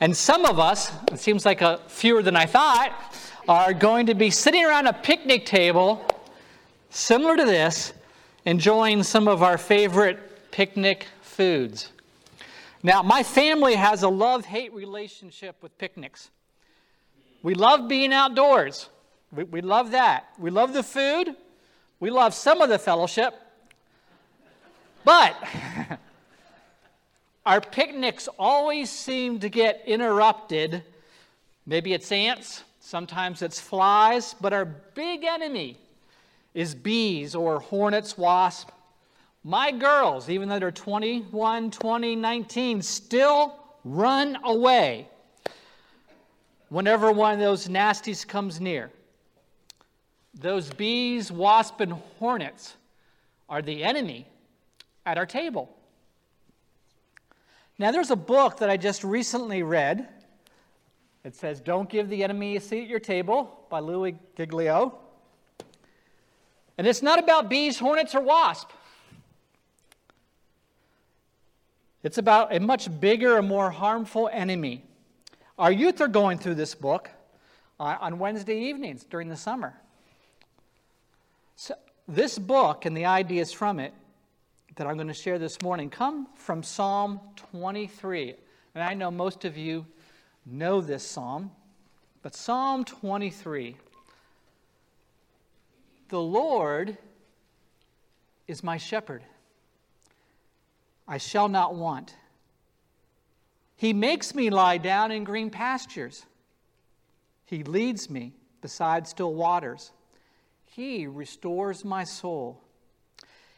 And some of us, it seems like a fewer than I thought, are going to be sitting around a picnic table similar to this, enjoying some of our favorite picnic foods. Now, my family has a love hate relationship with picnics. We love being outdoors, we, we love that. We love the food, we love some of the fellowship, but our picnics always seem to get interrupted. Maybe it's ants, sometimes it's flies, but our big enemy is bees or hornets, wasps. My girls, even though they're 21, 20, 19, still run away whenever one of those nasties comes near. Those bees, wasps, and hornets are the enemy at our table. Now, there's a book that I just recently read. It says, Don't Give the Enemy a Seat at Your Table by Louie Giglio. And it's not about bees, hornets, or wasps. It's about a much bigger and more harmful enemy. Our youth are going through this book uh, on Wednesday evenings during the summer. So, this book and the ideas from it that I'm going to share this morning come from Psalm 23. And I know most of you know this psalm, but Psalm 23 The Lord is my shepherd, I shall not want. He makes me lie down in green pastures. He leads me beside still waters. He restores my soul.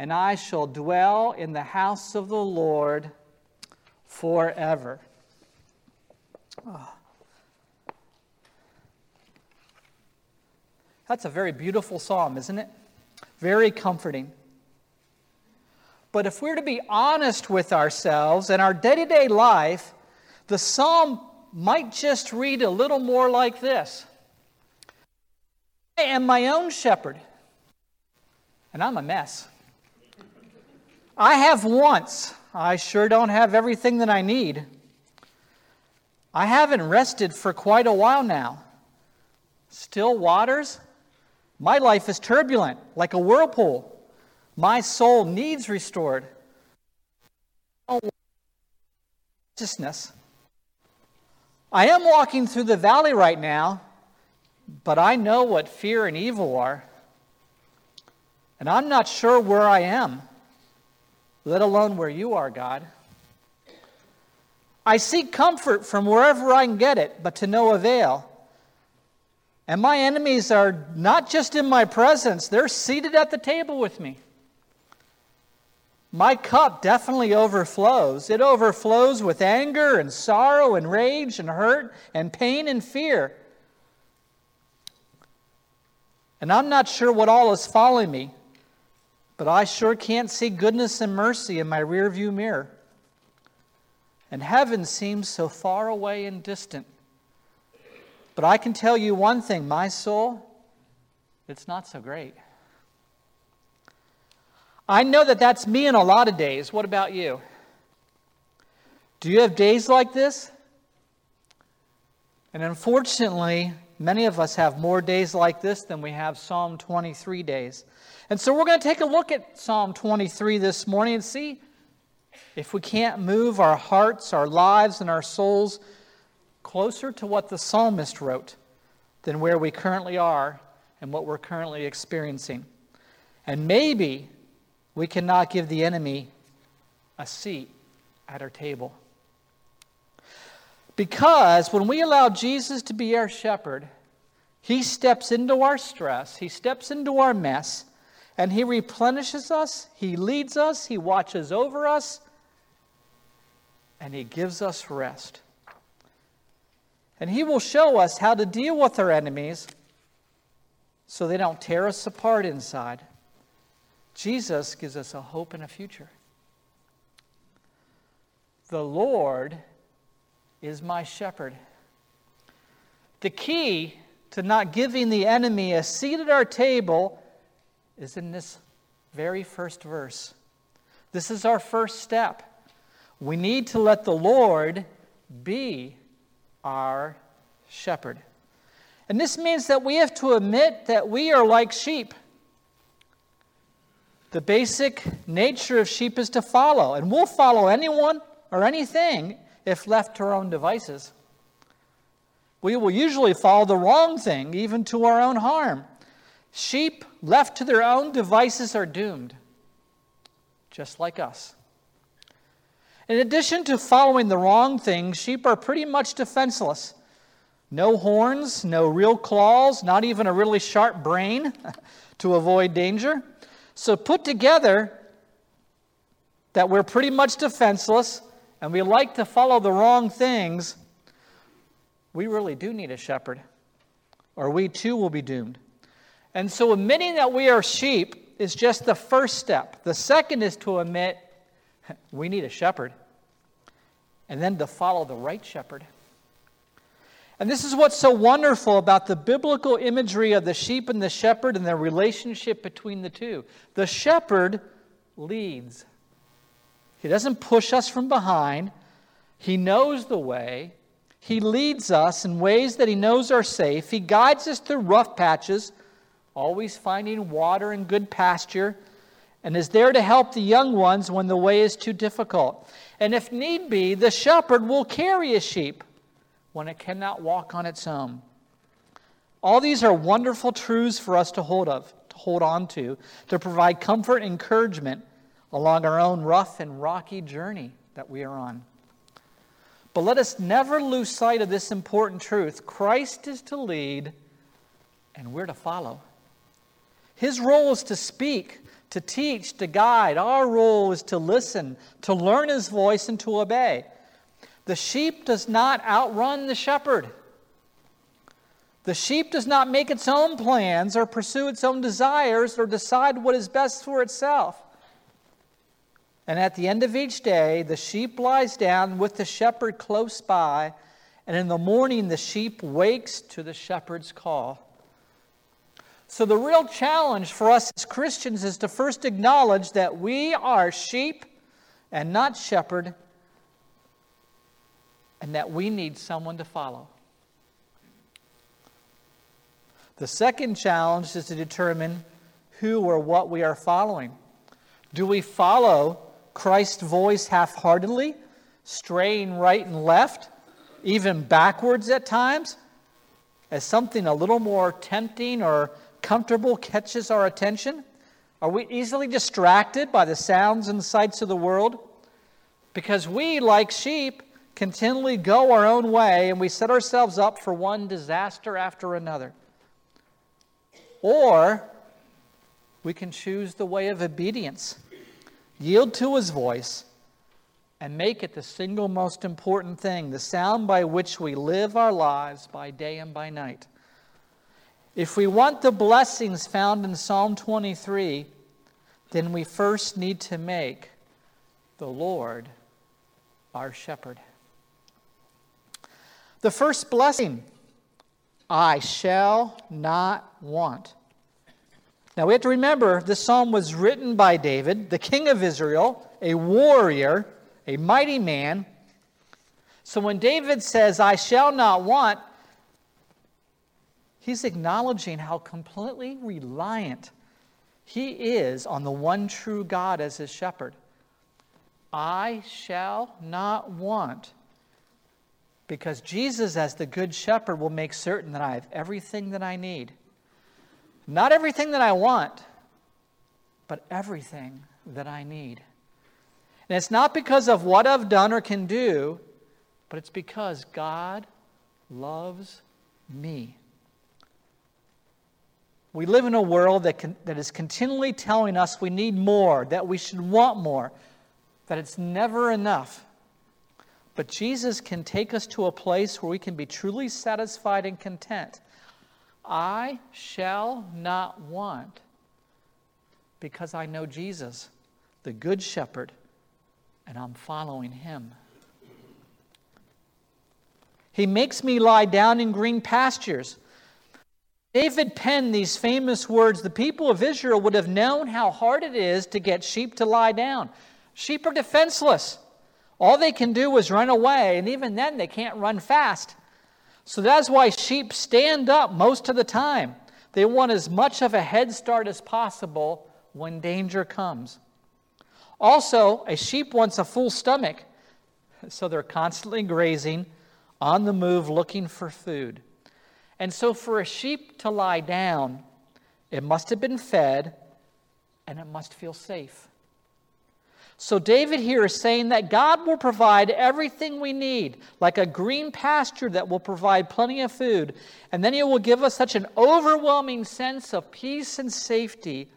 and I shall dwell in the house of the Lord forever. Oh. That's a very beautiful psalm, isn't it? Very comforting. But if we're to be honest with ourselves and our day to day life, the psalm might just read a little more like this I am my own shepherd, and I'm a mess. I have once. I sure don't have everything that I need. I haven't rested for quite a while now. Still waters? My life is turbulent, like a whirlpool. My soul needs restored. Righteousness. I am walking through the valley right now, but I know what fear and evil are. And I'm not sure where I am let alone where you are, God. I seek comfort from wherever I can get it, but to no avail. And my enemies are not just in my presence, they're seated at the table with me. My cup definitely overflows. It overflows with anger and sorrow and rage and hurt and pain and fear. And I'm not sure what all is following me but I sure can't see goodness and mercy in my rearview mirror. And heaven seems so far away and distant. But I can tell you one thing my soul, it's not so great. I know that that's me in a lot of days. What about you? Do you have days like this? And unfortunately, many of us have more days like this than we have Psalm 23 days. And so we're going to take a look at Psalm 23 this morning and see if we can't move our hearts, our lives, and our souls closer to what the psalmist wrote than where we currently are and what we're currently experiencing. And maybe we cannot give the enemy a seat at our table. Because when we allow Jesus to be our shepherd, he steps into our stress, he steps into our mess, and He replenishes us, He leads us, He watches over us, and He gives us rest. And He will show us how to deal with our enemies so they don't tear us apart inside. Jesus gives us a hope and a future. The Lord is my shepherd. The key to not giving the enemy a seat at our table is in this very first verse. This is our first step. We need to let the Lord be our shepherd. And this means that we have to admit that we are like sheep. The basic nature of sheep is to follow, and we'll follow anyone or anything if left to our own devices. We will usually follow the wrong thing, even to our own harm. Sheep left to their own devices are doomed, just like us. In addition to following the wrong thing, sheep are pretty much defenseless. No horns, no real claws, not even a really sharp brain to avoid danger. So, put together that we're pretty much defenseless and we like to follow the wrong things, we really do need a shepherd, or we too will be doomed. And so, admitting that we are sheep is just the first step. The second is to admit we need a shepherd, and then to follow the right shepherd. And this is what's so wonderful about the biblical imagery of the sheep and the shepherd and the relationship between the two. The shepherd leads, he doesn't push us from behind, he knows the way. He leads us in ways that he knows are safe. He guides us through rough patches, always finding water and good pasture, and is there to help the young ones when the way is too difficult. And if need be, the shepherd will carry a sheep when it cannot walk on its own. All these are wonderful truths for us to hold of, to hold on to, to provide comfort and encouragement along our own rough and rocky journey that we are on. But let us never lose sight of this important truth. Christ is to lead, and we're to follow. His role is to speak, to teach, to guide. Our role is to listen, to learn His voice, and to obey. The sheep does not outrun the shepherd. The sheep does not make its own plans or pursue its own desires or decide what is best for itself. And at the end of each day, the sheep lies down with the shepherd close by, and in the morning, the sheep wakes to the shepherd's call. So, the real challenge for us as Christians is to first acknowledge that we are sheep and not shepherd and that we need someone to follow. The second challenge is to determine who or what we are following. Do we follow Christ's voice half heartedly, straying right and left, even backwards at times, as something a little more tempting or comfortable catches our attention? Are we easily distracted by the sounds and sights of the world? Because we, like sheep, continually go our own way and we set ourselves up for one disaster after another. Or we can choose the way of obedience, yield to his voice, and make it the single most important thing, the sound by which we live our lives by day and by night. If we want the blessings found in Psalm 23, then we first need to make the Lord our shepherd. The first blessing I shall not want. Now we have to remember this psalm was written by David, the king of Israel, a warrior, a mighty man. So when David says, I shall not want, he's acknowledging how completely reliant he is on the one true God as his shepherd. I shall not want because Jesus, as the Good Shepherd, will make certain that I have everything that I need. Not everything that I want, but everything that I need. And it's not because of what I've done or can do, but it's because God loves me. We live in a world that, can, that is continually telling us we need more, that we should want more, that it's never enough. But Jesus can take us to a place where we can be truly satisfied and content. I shall not want because I know Jesus, the Good Shepherd, and I'm following him. He makes me lie down in green pastures. David penned these famous words. The people of Israel would have known how hard it is to get sheep to lie down. Sheep are defenseless. All they can do is run away, and even then, they can't run fast. So that's why sheep stand up most of the time. They want as much of a head start as possible when danger comes. Also, a sheep wants a full stomach, so they're constantly grazing, on the move, looking for food. And so, for a sheep to lie down, it must have been fed and it must feel safe. So, David here is saying that God will provide everything we need, like a green pasture that will provide plenty of food. And then He will give us such an overwhelming sense of peace and safety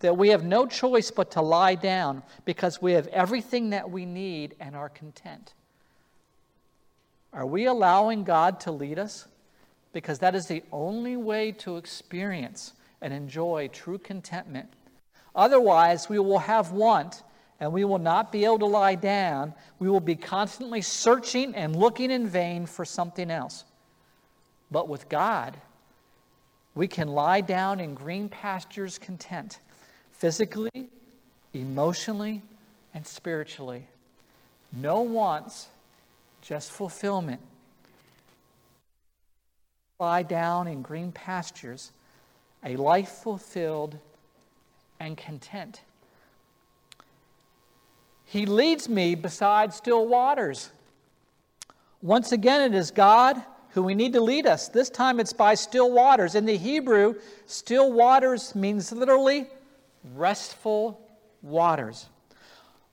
that we have no choice but to lie down because we have everything that we need and are content. Are we allowing God to lead us? Because that is the only way to experience and enjoy true contentment. Otherwise, we will have want and we will not be able to lie down. We will be constantly searching and looking in vain for something else. But with God, we can lie down in green pastures content physically, emotionally, and spiritually. No wants, just fulfillment. Lie down in green pastures, a life fulfilled and content. He leads me beside still waters. Once again, it is God who we need to lead us. This time it's by still waters. In the Hebrew, still waters means literally restful waters.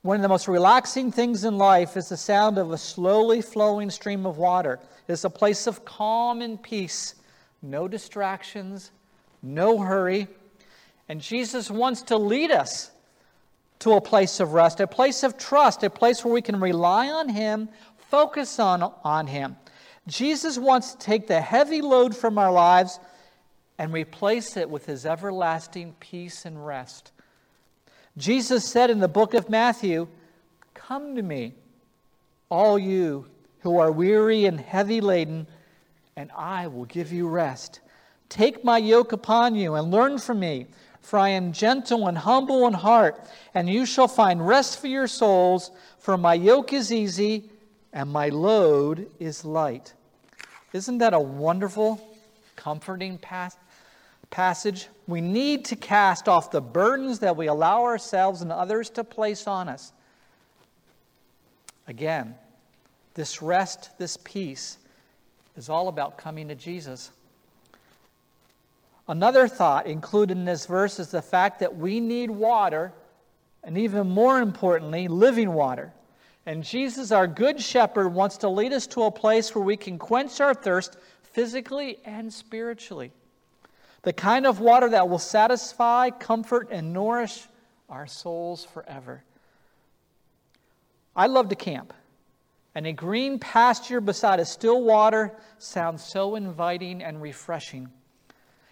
One of the most relaxing things in life is the sound of a slowly flowing stream of water. It's a place of calm and peace, no distractions, no hurry. And Jesus wants to lead us to a place of rest, a place of trust, a place where we can rely on Him, focus on, on Him. Jesus wants to take the heavy load from our lives and replace it with his everlasting peace and rest. Jesus said in the book of Matthew, Come to me, all you who are weary and heavy laden, and I will give you rest. Take my yoke upon you and learn from me, for I am gentle and humble in heart, and you shall find rest for your souls, for my yoke is easy and my load is light. Isn't that a wonderful, comforting passage? passage, we need to cast off the burdens that we allow ourselves and others to place on us. Again, this rest, this peace, is all about coming to Jesus. Another thought included in this verse is the fact that we need water, and even more importantly, living water. And Jesus, our good shepherd, wants to lead us to a place where we can quench our thirst physically and spiritually the kind of water that will satisfy, comfort, and nourish our souls forever. I love to camp, and a green pasture beside a still water sounds so inviting and refreshing.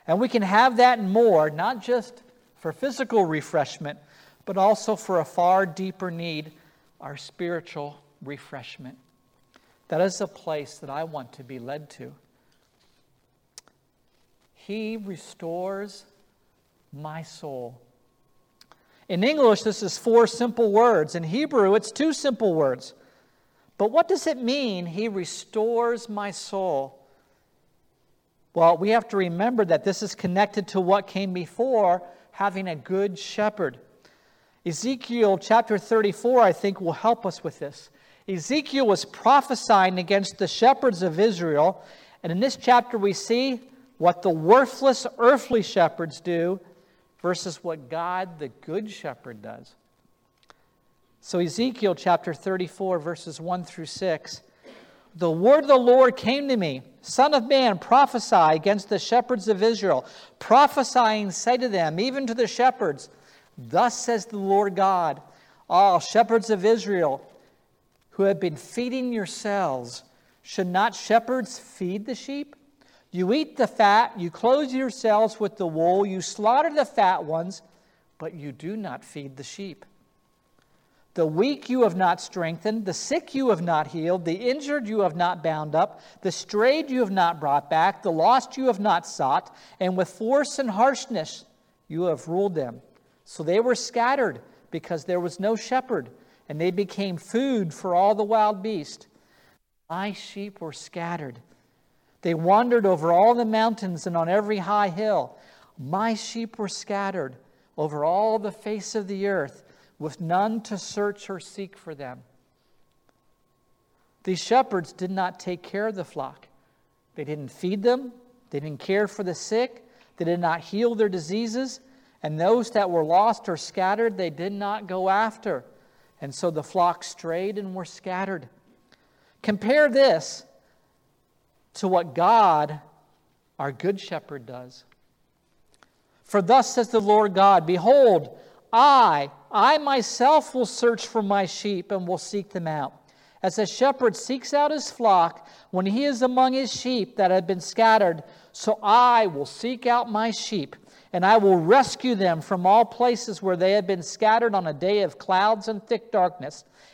And we can have that and more, not just for physical refreshment, but also for a far deeper need our spiritual refreshment. That is a place that I want to be led to. He restores my soul. In English, this is four simple words. In Hebrew, it's two simple words. But what does it mean, He restores my soul? Well, we have to remember that this is connected to what came before having a good shepherd. Ezekiel chapter 34, I think, will help us with this. Ezekiel was prophesying against the shepherds of Israel. And in this chapter, we see what the worthless earthly shepherds do versus what God, the good shepherd, does. So, Ezekiel chapter 34, verses 1 through 6. The word of the Lord came to me, Son of man, prophesy against the shepherds of Israel. Prophesying, say to them, even to the shepherds, Thus says the Lord God, all shepherds of Israel who have been feeding yourselves. Should not shepherds feed the sheep? You eat the fat, you clothe yourselves with the wool, you slaughter the fat ones, but you do not feed the sheep. The weak you have not strengthened, the sick you have not healed, the injured you have not bound up, the strayed you have not brought back, the lost you have not sought, and with force and harshness you have ruled them. So they were scattered because there was no shepherd, and they became food for all the wild beasts. My sheep were scattered. They wandered over all the mountains and on every high hill. My sheep were scattered over all the face of the earth, with none to search or seek for them. These shepherds did not take care of the flock. They didn't feed them, they didn't care for the sick, they did not heal their diseases, and those that were lost or scattered, they did not go after. And so the flock strayed and were scattered. Compare this to what God, our good shepherd, does. For thus says the Lord God Behold, I, I myself will search for my sheep and will seek them out. As a shepherd seeks out his flock when he is among his sheep that have been scattered, so I will seek out my sheep and I will rescue them from all places where they have been scattered on a day of clouds and thick darkness.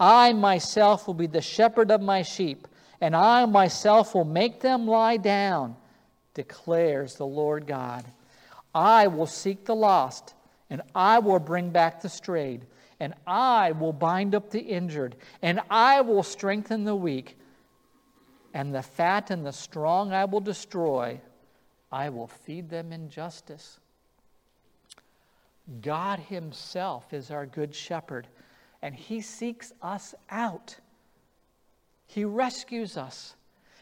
I myself will be the shepherd of my sheep, and I myself will make them lie down, declares the Lord God. I will seek the lost, and I will bring back the strayed, and I will bind up the injured, and I will strengthen the weak, and the fat and the strong I will destroy. I will feed them in justice. God Himself is our good shepherd, and He seeks us out. He rescues us.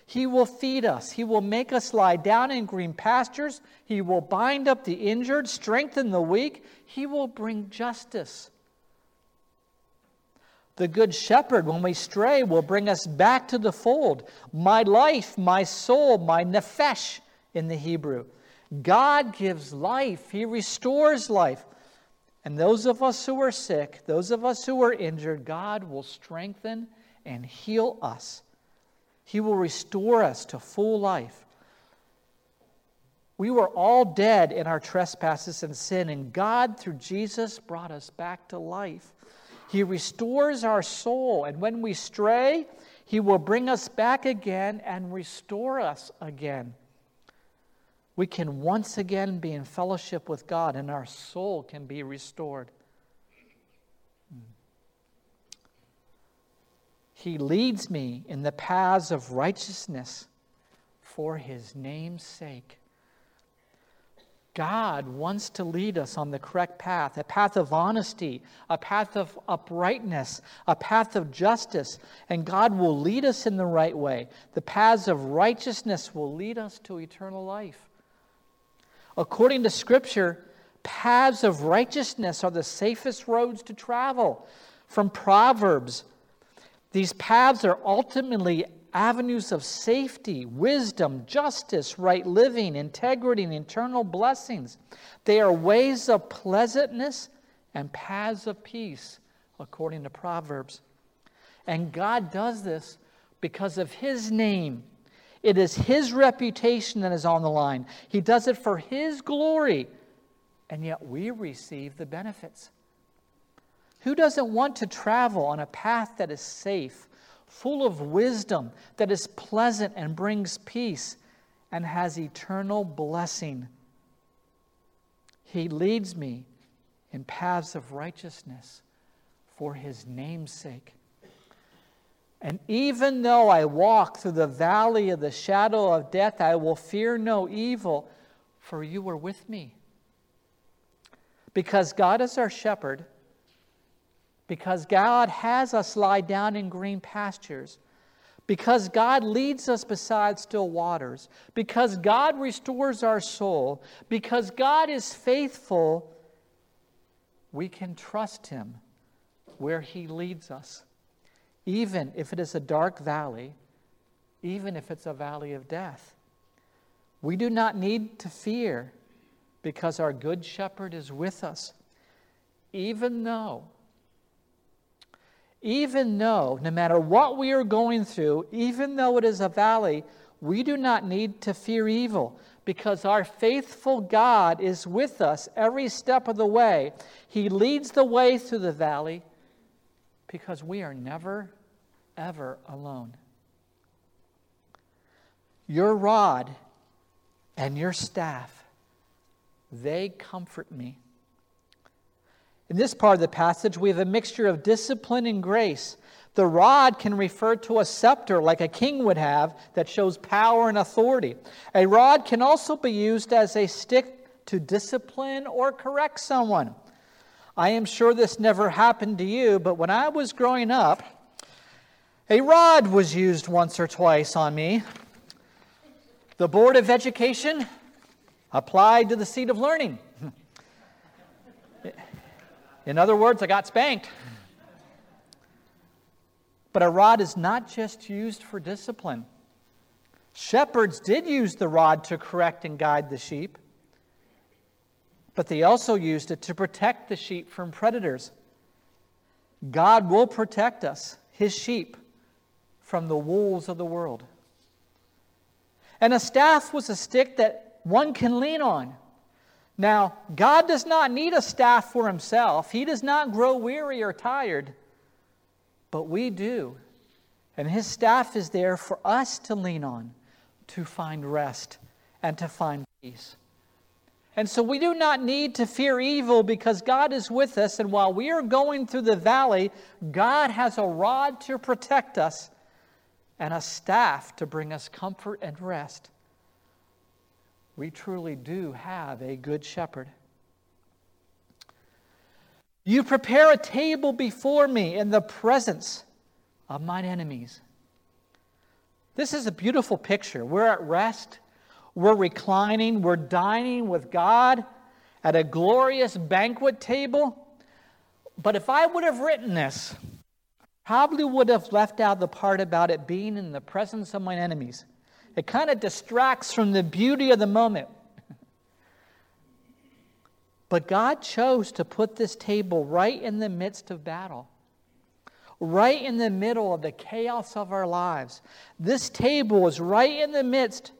He will feed us. He will make us lie down in green pastures. He will bind up the injured, strengthen the weak. He will bring justice. The good shepherd, when we stray, will bring us back to the fold. My life, my soul, my nephesh in the Hebrew. God gives life, He restores life. And those of us who are sick, those of us who are injured, God will strengthen and heal us. He will restore us to full life. We were all dead in our trespasses and sin, and God, through Jesus, brought us back to life. He restores our soul, and when we stray, He will bring us back again and restore us again we can once again be in fellowship with God and our soul can be restored. Hmm. He leads me in the paths of righteousness for his name's sake. God wants to lead us on the correct path, a path of honesty, a path of uprightness, a path of justice, and God will lead us in the right way. The paths of righteousness will lead us to eternal life. According to Scripture, paths of righteousness are the safest roads to travel. From Proverbs, these paths are ultimately avenues of safety, wisdom, justice, right living, integrity, and eternal blessings. They are ways of pleasantness and paths of peace, according to Proverbs. And God does this because of His name it is His reputation that is on the line. He does it for His glory, and yet we receive the benefits. Who doesn't want to travel on a path that is safe, full of wisdom, that is pleasant and brings peace, and has eternal blessing? He leads me in paths of righteousness for His name's sake. And even though I walk through the valley of the shadow of death, I will fear no evil, for you are with me. Because God is our shepherd, because God has us lie down in green pastures, because God leads us beside still waters, because God restores our soul, because God is faithful, we can trust Him where He leads us, even if it is a dark valley, even if it's a valley of death. We do not need to fear because our Good Shepherd is with us, even though even though, no matter what we are going through, even though it is a valley, we do not need to fear evil because our faithful God is with us every step of the way. He leads the way through the valley because we are never, ever alone. Your rod and your staff, they comfort me. In this part of the passage, we have a mixture of discipline and grace. The rod can refer to a scepter like a king would have that shows power and authority. A rod can also be used as a stick to discipline or correct someone. I am sure this never happened to you, but when I was growing up, a rod was used once or twice on me. The Board of Education applied to the seat of learning. In other words, I got spanked. But a rod is not just used for discipline. Shepherds did use the rod to correct and guide the sheep, but they also used it to protect the sheep from predators. God will protect us, his sheep, from the wolves of the world. And a staff was a stick that one can lean on now, God does not need a staff for himself, He does not grow weary or tired, but we do. And His staff is there for us to lean on, to find rest, and to find peace. And so we do not need to fear evil because God is with us. And while we are going through the valley, God has a rod to protect us and a staff to bring us comfort and rest we truly do have a good shepherd. You prepare a table before me in the presence of mine enemies. This is a beautiful picture. We're at rest, we're reclining, we're dining with God at a glorious banquet table. But if I would have written this, probably would have left out the part about it being in the presence of my enemies. It kind of distracts from the beauty of the moment. But God chose to put this table right in the midst of battle, right in the middle of the chaos of our lives. This table is right in the midst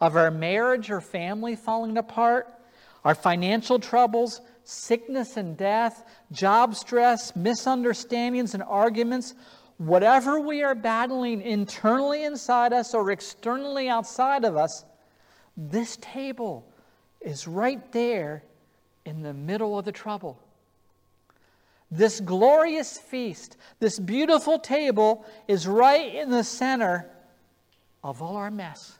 of our marriage or family falling apart, our financial troubles, sickness and death, job stress, misunderstandings and arguments, whatever we are battling internally inside us or externally outside of us, this table is right there in the middle of the trouble. This glorious feast, this beautiful table, is right in the center of all our mess.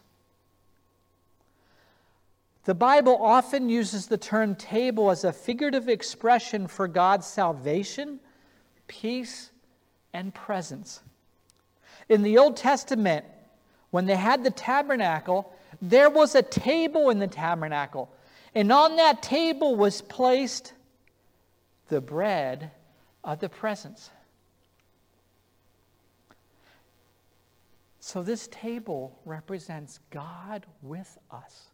The Bible often uses the term table as a figurative expression for God's salvation, peace, and presence. In the Old Testament, when they had the tabernacle, there was a table in the tabernacle. And on that table was placed the bread of the presence. So this table represents God with us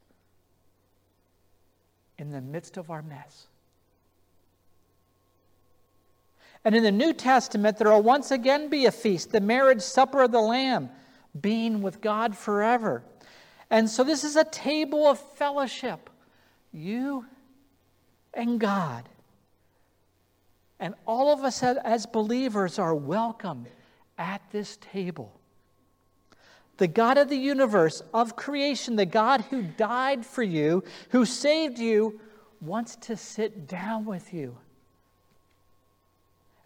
in the midst of our mess. And in the New Testament, there will once again be a feast, the marriage supper of the Lamb, being with God forever. And so this is a table of fellowship, you and God. And all of us as believers are welcome at this table. The God of the universe, of creation, the God who died for you, who saved you, wants to sit down with you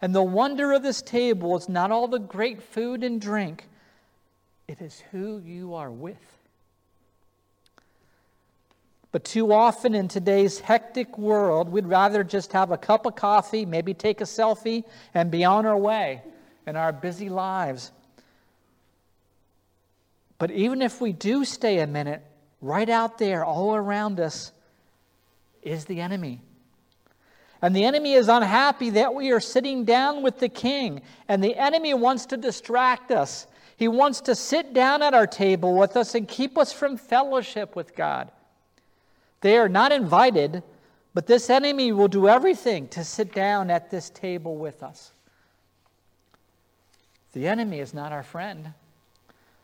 and the wonder of this table is not all the great food and drink, it is who you are with. But too often in today's hectic world, we'd rather just have a cup of coffee, maybe take a selfie, and be on our way in our busy lives. But even if we do stay a minute, right out there, all around us, is the enemy. And the enemy is unhappy that we are sitting down with the king. And the enemy wants to distract us. He wants to sit down at our table with us and keep us from fellowship with God. They are not invited, but this enemy will do everything to sit down at this table with us. The enemy is not our friend.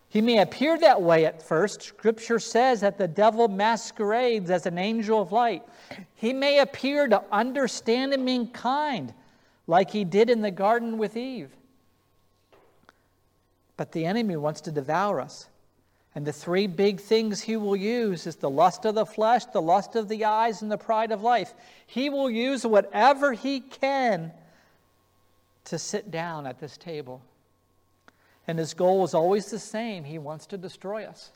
He may appear that way at first. Scripture says that the devil masquerades as an angel of light. He may appear to understand and be kind, like he did in the garden with Eve. But the enemy wants to devour us. And the three big things he will use is the lust of the flesh, the lust of the eyes, and the pride of life. He will use whatever he can to sit down at this table. And his goal is always the same he wants to destroy us.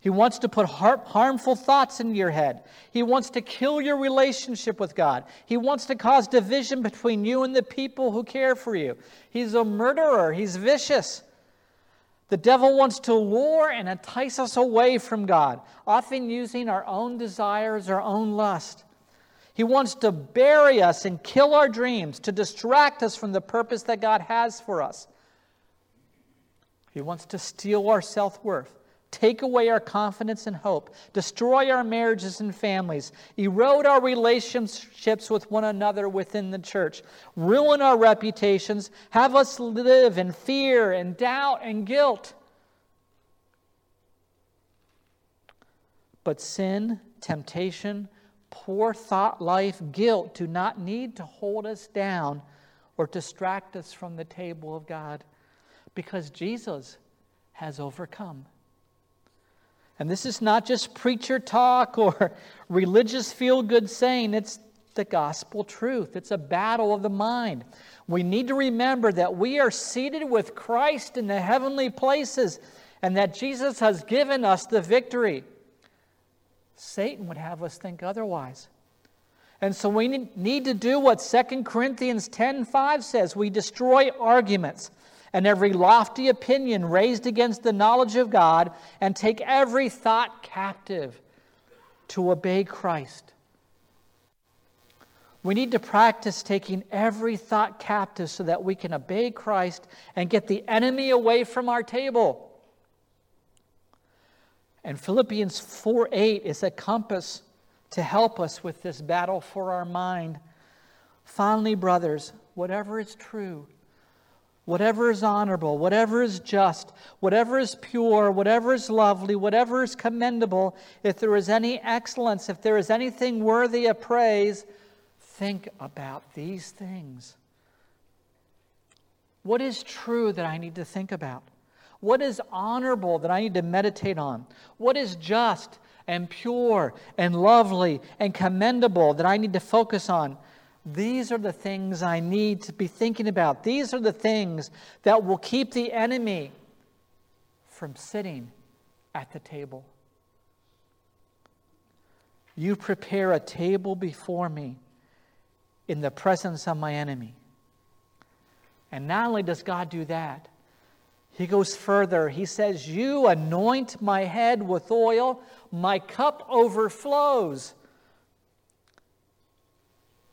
He wants to put harmful thoughts into your head. He wants to kill your relationship with God. He wants to cause division between you and the people who care for you. He's a murderer, he's vicious. The devil wants to lure and entice us away from God, often using our own desires, our own lust. He wants to bury us and kill our dreams, to distract us from the purpose that God has for us. He wants to steal our self worth, take away our confidence and hope, destroy our marriages and families, erode our relationships with one another within the church, ruin our reputations, have us live in fear and doubt and guilt. But sin, temptation, poor thought life, guilt do not need to hold us down or distract us from the table of God because Jesus has overcome. And this is not just preacher talk or religious feel good saying, it's the gospel truth. It's a battle of the mind. We need to remember that we are seated with Christ in the heavenly places and that Jesus has given us the victory. Satan would have us think otherwise. And so we need to do what 2 Corinthians 10:5 says. We destroy arguments and every lofty opinion raised against the knowledge of God, and take every thought captive to obey Christ. We need to practice taking every thought captive so that we can obey Christ and get the enemy away from our table. And Philippians 4 8 is a compass to help us with this battle for our mind. Finally, brothers, whatever is true, whatever is honorable, whatever is just, whatever is pure, whatever is lovely, whatever is commendable, if there is any excellence, if there is anything worthy of praise, think about these things. What is true that I need to think about? What is honorable that I need to meditate on? What is just and pure and lovely and commendable that I need to focus on? These are the things I need to be thinking about. These are the things that will keep the enemy from sitting at the table. You prepare a table before me in the presence of my enemy. And not only does God do that, he goes further. He says, You anoint my head with oil, my cup overflows.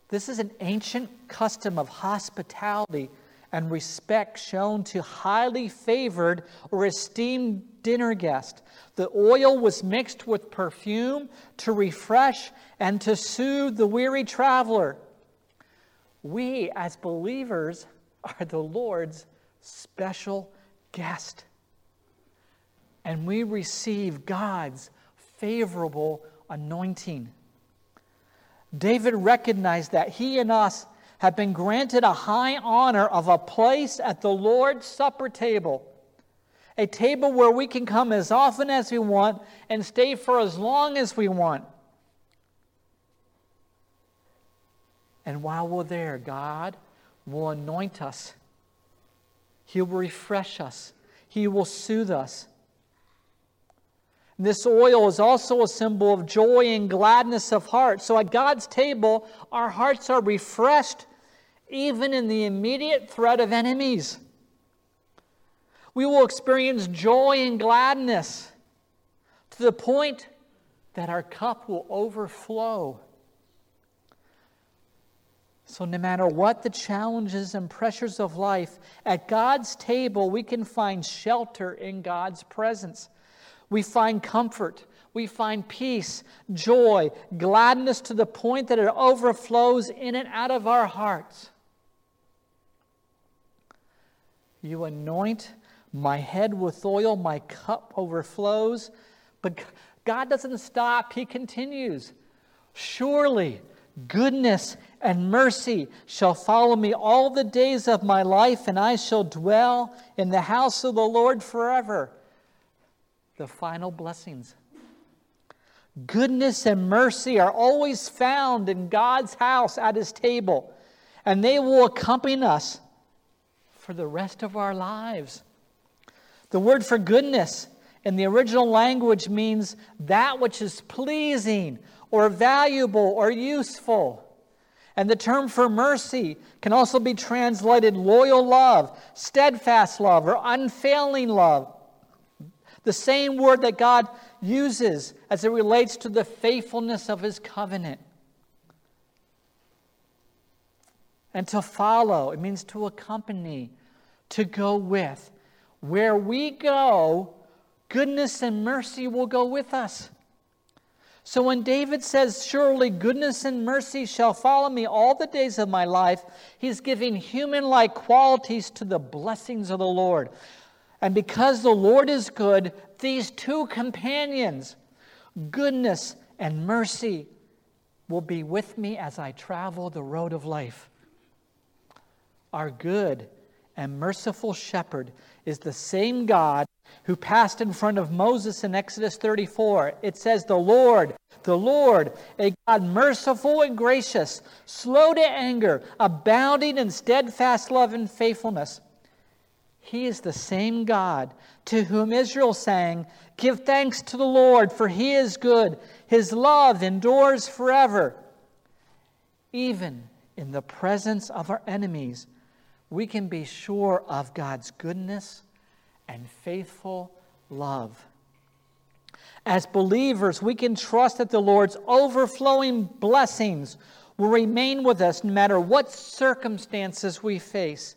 This is an ancient custom of hospitality and respect shown to highly favored or esteemed dinner guests. The oil was mixed with perfume to refresh and to soothe the weary traveler. We, as believers, are the Lord's special guest. And we receive God's favorable anointing. David recognized that he and us have been granted a high honor of a place at the Lord's Supper table, a table where we can come as often as we want and stay for as long as we want. And while we're there, God will anoint us, He will refresh us, He will soothe us. This oil is also a symbol of joy and gladness of heart. So at God's table, our hearts are refreshed even in the immediate threat of enemies. We will experience joy and gladness to the point that our cup will overflow. So, no matter what the challenges and pressures of life, at God's table, we can find shelter in God's presence. We find comfort, we find peace, joy, gladness to the point that it overflows in and out of our hearts. You anoint my head with oil, my cup overflows. But God doesn't stop, He continues. Surely goodness and mercy shall follow me all the days of my life, and I shall dwell in the house of the Lord forever. The final blessings. Goodness and mercy are always found in God's house at his table, and they will accompany us for the rest of our lives. The word for goodness in the original language means that which is pleasing or valuable or useful. And the term for mercy can also be translated loyal love, steadfast love, or unfailing love. The same word that God uses as it relates to the faithfulness of his covenant. And to follow, it means to accompany, to go with. Where we go, goodness and mercy will go with us. So when David says, Surely goodness and mercy shall follow me all the days of my life, he's giving human like qualities to the blessings of the Lord. And because the Lord is good, these two companions, goodness and mercy, will be with me as I travel the road of life. Our good and merciful shepherd is the same God who passed in front of Moses in Exodus 34. It says, The Lord, the Lord, a God merciful and gracious, slow to anger, abounding in steadfast love and faithfulness. He is the same God to whom Israel sang, Give thanks to the Lord, for he is good. His love endures forever. Even in the presence of our enemies, we can be sure of God's goodness and faithful love. As believers, we can trust that the Lord's overflowing blessings will remain with us no matter what circumstances we face.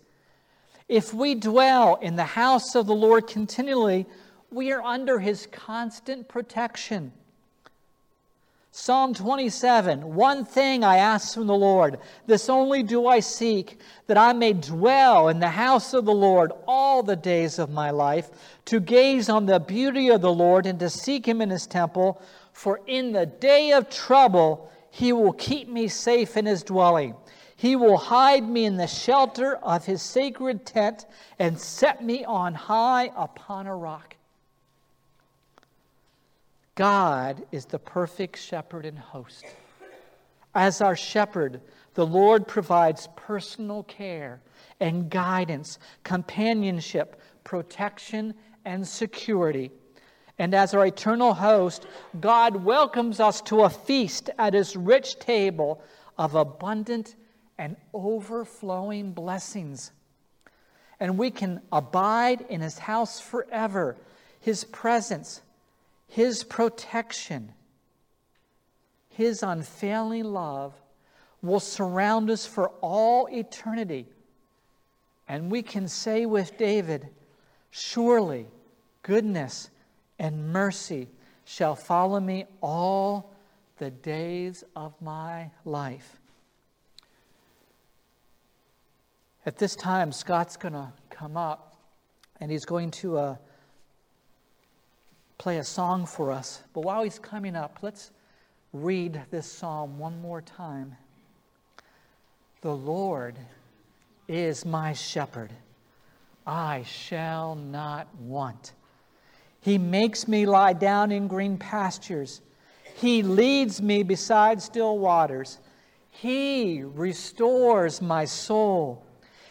If we dwell in the house of the Lord continually, we are under his constant protection. Psalm 27 One thing I ask from the Lord, this only do I seek, that I may dwell in the house of the Lord all the days of my life, to gaze on the beauty of the Lord and to seek him in his temple. For in the day of trouble, he will keep me safe in his dwelling. He will hide me in the shelter of his sacred tent and set me on high upon a rock. God is the perfect shepherd and host. As our shepherd, the Lord provides personal care and guidance, companionship, protection, and security. And as our eternal host, God welcomes us to a feast at his rich table of abundant and overflowing blessings. And we can abide in his house forever, his presence his protection, His unfailing love will surround us for all eternity. And we can say with David, Surely goodness and mercy shall follow me all the days of my life. At this time, Scott's going to come up and he's going to. Uh, play a song for us. But while he's coming up, let's read this psalm one more time. The Lord is my shepherd, I shall not want. He makes me lie down in green pastures. He leads me beside still waters. He restores my soul.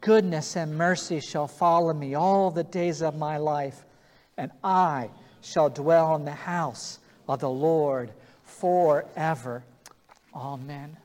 goodness and mercy shall follow me all the days of my life, and I shall dwell in the house of the Lord forever. Amen.